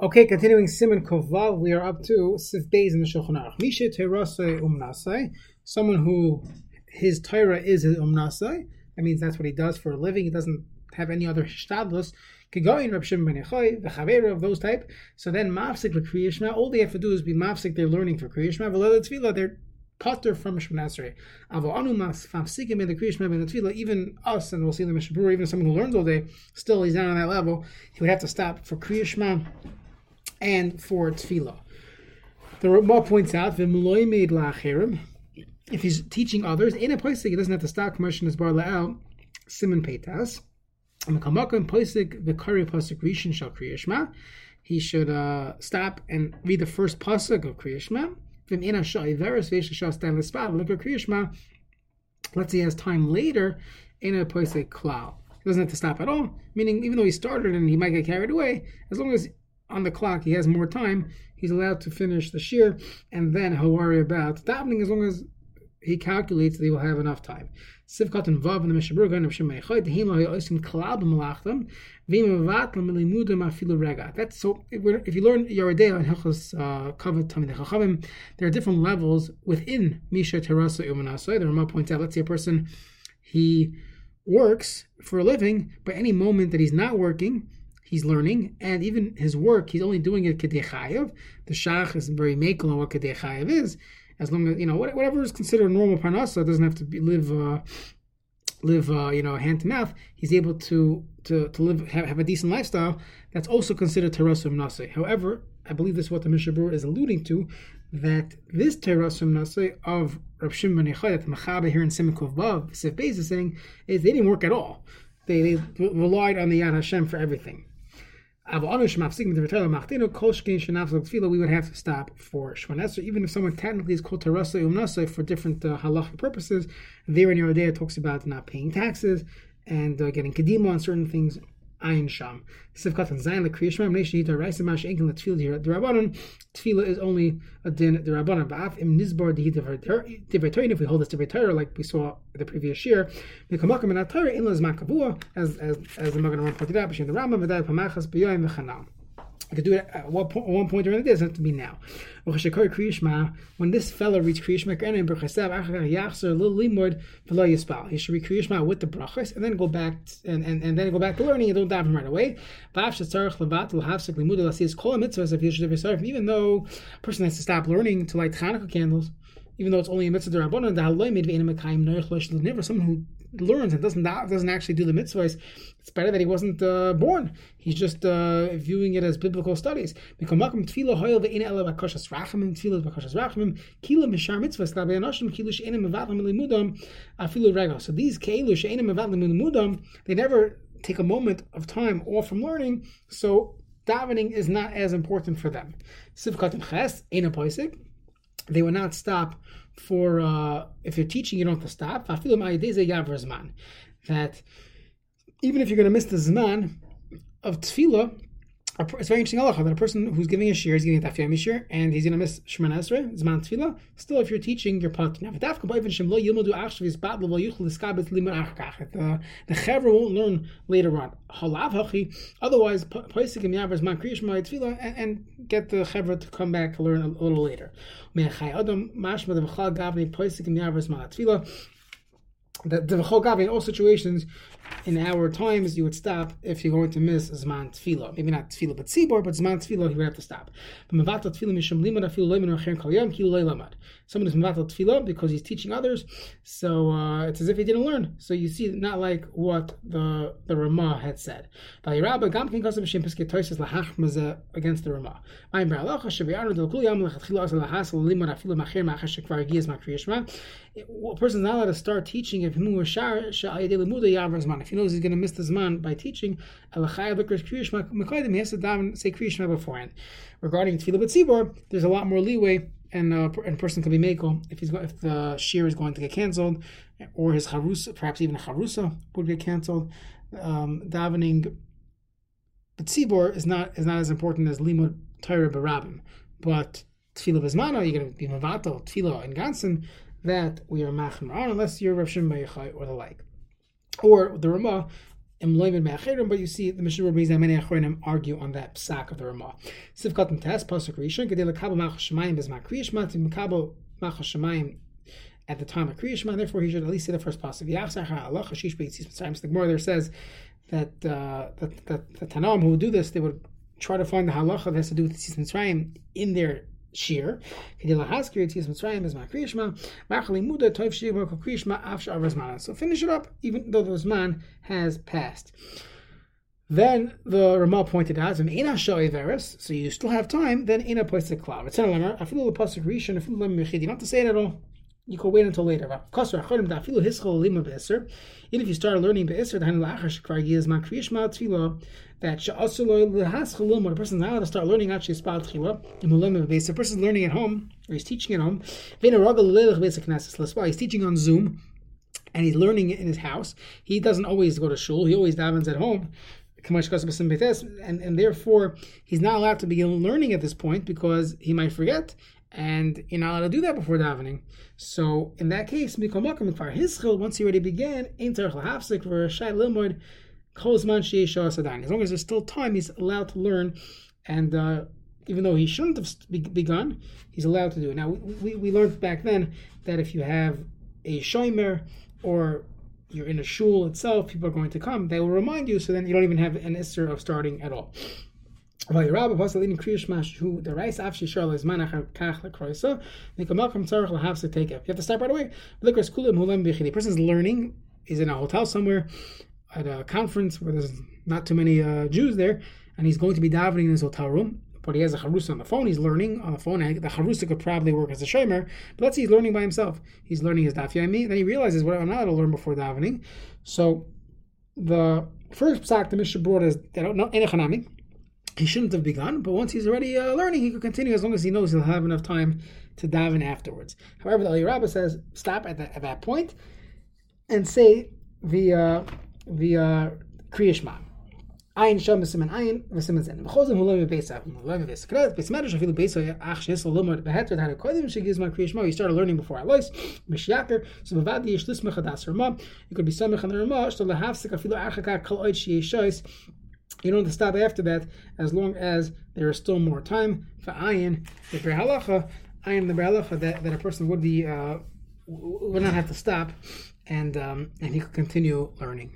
Okay, continuing Simon Koval, we are up to Sif Beis in the Shulchan Aruch. Misha Terase Umnasai, someone who his Torah is his Umnasai. That means that's what he does for a living. He doesn't have any other shtadlus. Kigoyin Rab Shimon Ben Yochai, the Chavera of those type. So then mafsik l'kriyishma. All they have to do is be mafsik. They're learning for kriyishma. V'lo tefillah. They're potter from Shemon Esrei. The. Even us, and we'll see the Mishnah Berurah, even someone who learns all day, still he's not on that level. He would have to stop for kriyishma and for tefillah. The Ramah points out v'muloi made la'achirim. If he's teaching others, in a place he doesn't have to stop commercial as bar la'al simon peitas. He should uh, stop and read the first pasuk of Kriyashma. Let's say he has time later in a pasuk klal. He doesn't have to stop at all. Meaning, even though he started and he might get carried away, as long as on the clock he has more time, he's allowed to finish the shir, and then he'll worry about davening as long as he calculates that he will have enough time. Sivkat and Vav the and klal afilu rega. That's so, if, you learn Yoreh De'ah and Hilchos uh, Kavod Talmidei Chachamim, there are different levels within Misha Terasa Umanasai. The Ramah points out, let's say a person, he works for a living, but any moment that he's not working, he's learning, and even his work, he's only doing it kedechayev. The Shach is very makel on what kedechayev is as long as you know whatever is considered normal parnasa doesn't have to be, live uh, live uh, you know hand to mouth. He's able to to, to live have, have a decent lifestyle. That's also considered terasum nase. However, I believe this is what the Mishnah Berurah is alluding to that this terasum nase of Rav Shimon that the Mechaber here in Simikov Vav Sif Beis is saying is they didn't work at all. They, they relied on the Yad Hashem for everything we would have to stop for Shmonesra, even if someone technically is called Terasa Umnasa for different uh, halachic purposes. There in Yoreh De'ah talks about not paying taxes and uh, getting kedima on certain things Ayin Sham. Sivkat and Zayin Lekriyashma Mnei Shehita Raisa Mash Enkin Letfil Dirabanan. Tefillah is only a din Dirabanan. Ba'af Im Nizbar Dihi Divrei If we hold this Torah like we saw the previous year, Mikamakam and Atara Inlas Makavua as as as the Magen Avraham pointed out, between the Rambam V'day Pamachas B'yoyim V'Chanam. I could do it at one point, one point during the day. It doesn't have to be now. When this fellow reads Kriyishma, he should read Kriyishma with the brachas and then go back and, and, and then go back to learning and don't dive him right away. Even though a person has to stop learning to light Hanukkah candles, even though it's only a mitzvah derabbanan, someone who learns and doesn't doesn't actually do the mitzvahs, it's better that he wasn't uh, born. He's just uh, viewing it as biblical studies. So these they never take a moment of time off from learning, so davening is not as important for them. They will not stop for uh, if you're teaching, you don't have to stop. That even if you're going to miss the zman of tefillah, it's very interesting halacha that a person who's giving a shir is giving a daf shir and he's going to miss Shemana Esrei, Zman Tefillah. Still, if you're teaching, you're part. Now, limud achkach. The ah, the chaver won't learn later on. Halav hachi. Otherwise, poisik im yaver Zman kriyishma Tefillah and get the chaver to come back to learn a little later. Mashma the v'chol in all situations in our times, you would stop if you're going to miss Zman Tefillah. Maybe not Tefillah, but Tzibor, but Zman Tefillah, you would have to stop. Someone is Mevatel Tefillah because he's teaching others, so uh, it's as if he didn't learn. So you see, not like what the the Ramah had said. Against the Ramah. A person is not allowed to start teaching if he if he knows he's going to miss the Zman by teaching, he has to daven, say Kriyishma beforehand. Regarding Tefillah B'tzibor, there's a lot more leeway and uh, and person can be makel if he's if the shear is going to get canceled, or his harusa, perhaps even harusa would get canceled. Um, davening b'tzibor is not is not as important as limud Torah barabim, but tefillah bezmana you're going to be mavato tefillah and that we are machmer on unless you're Rav Shimon or the like or the Ramah but you see the Mishnah Berurah many Achronim argue on that psak of the Ramah. Sivkat and Test, Pasuk Rishon, Gedele Kabel Mach Shemayim Bezma Kriyishma, Tim Kabel Mach Shemayim at the time of Kriyishma, therefore he should at least say the first pasuk. Yachsach Allah Hashish Beitzis Mitzrayim. The Gemara there says that uh, that, that the Tannaim who would do this, they would try to find the halacha that has to do with Tzis Mitzrayim in their shir. So finish it up, even though the Zman has passed. Then the Ramah pointed out, so you still have time, then Ina points the cloud. You don't have to say it at all. You can wait until later. Even if you start learning be'isr, that the person is not allowed to start learning actually spal person is learning at home or he's teaching at home. He's teaching on Zoom and he's learning in his house. He doesn't always go to shul. He always davens at home. And, and therefore, he's not allowed to begin learning at this point because he might forget and you're not allowed to do that before davening. So in that case, his chil once he already began, ein tzarich lahafsik for shai limud as long as there's still time, he's allowed to learn, and uh, even though he shouldn't have begun, he's allowed to do it. Now, we, we, we learned back then that if you have a shomer or you're in a shul itself, people are going to come, they will remind you, so then you don't even have an isser of starting at all. You have to start right away. The person is learning, he's in a hotel somewhere, at a conference where there's not too many uh, Jews there, and he's going to be davening in his hotel room. But he has a charusa on the phone. He's learning on the phone. The charusa could probably work as a shomer, but let's say he's learning by himself. He's learning his daf yomi. Then he realizes, well, I'm not allowed to learn before davening. So the first psak the Mishnah brought is that no enechanami. He shouldn't have begun, but once he's already uh, learning, he could continue as long as he knows he'll have enough time to daven afterwards. However, the Eliyah Rabbah says stop at, the, at that point and say via Kriya Shema. Ein sham besimen ein besimen zen. Bchozem hu lemi beisa. Lemi beisa. Kras bis medrash afilu beisa ach shes lomar beheter had kodim gives my You started learning before I lois. So bavad yesh lis mechadas rama. You could be samech on the. Shto lehafsik afilu achaka kol oid she shois. You don't have to stop after that as long as there is still more time. For ayin, the Biur Halacha, ayin the Biur Halacha that, that a person would be uh, would not have to stop and um, and he could continue learning.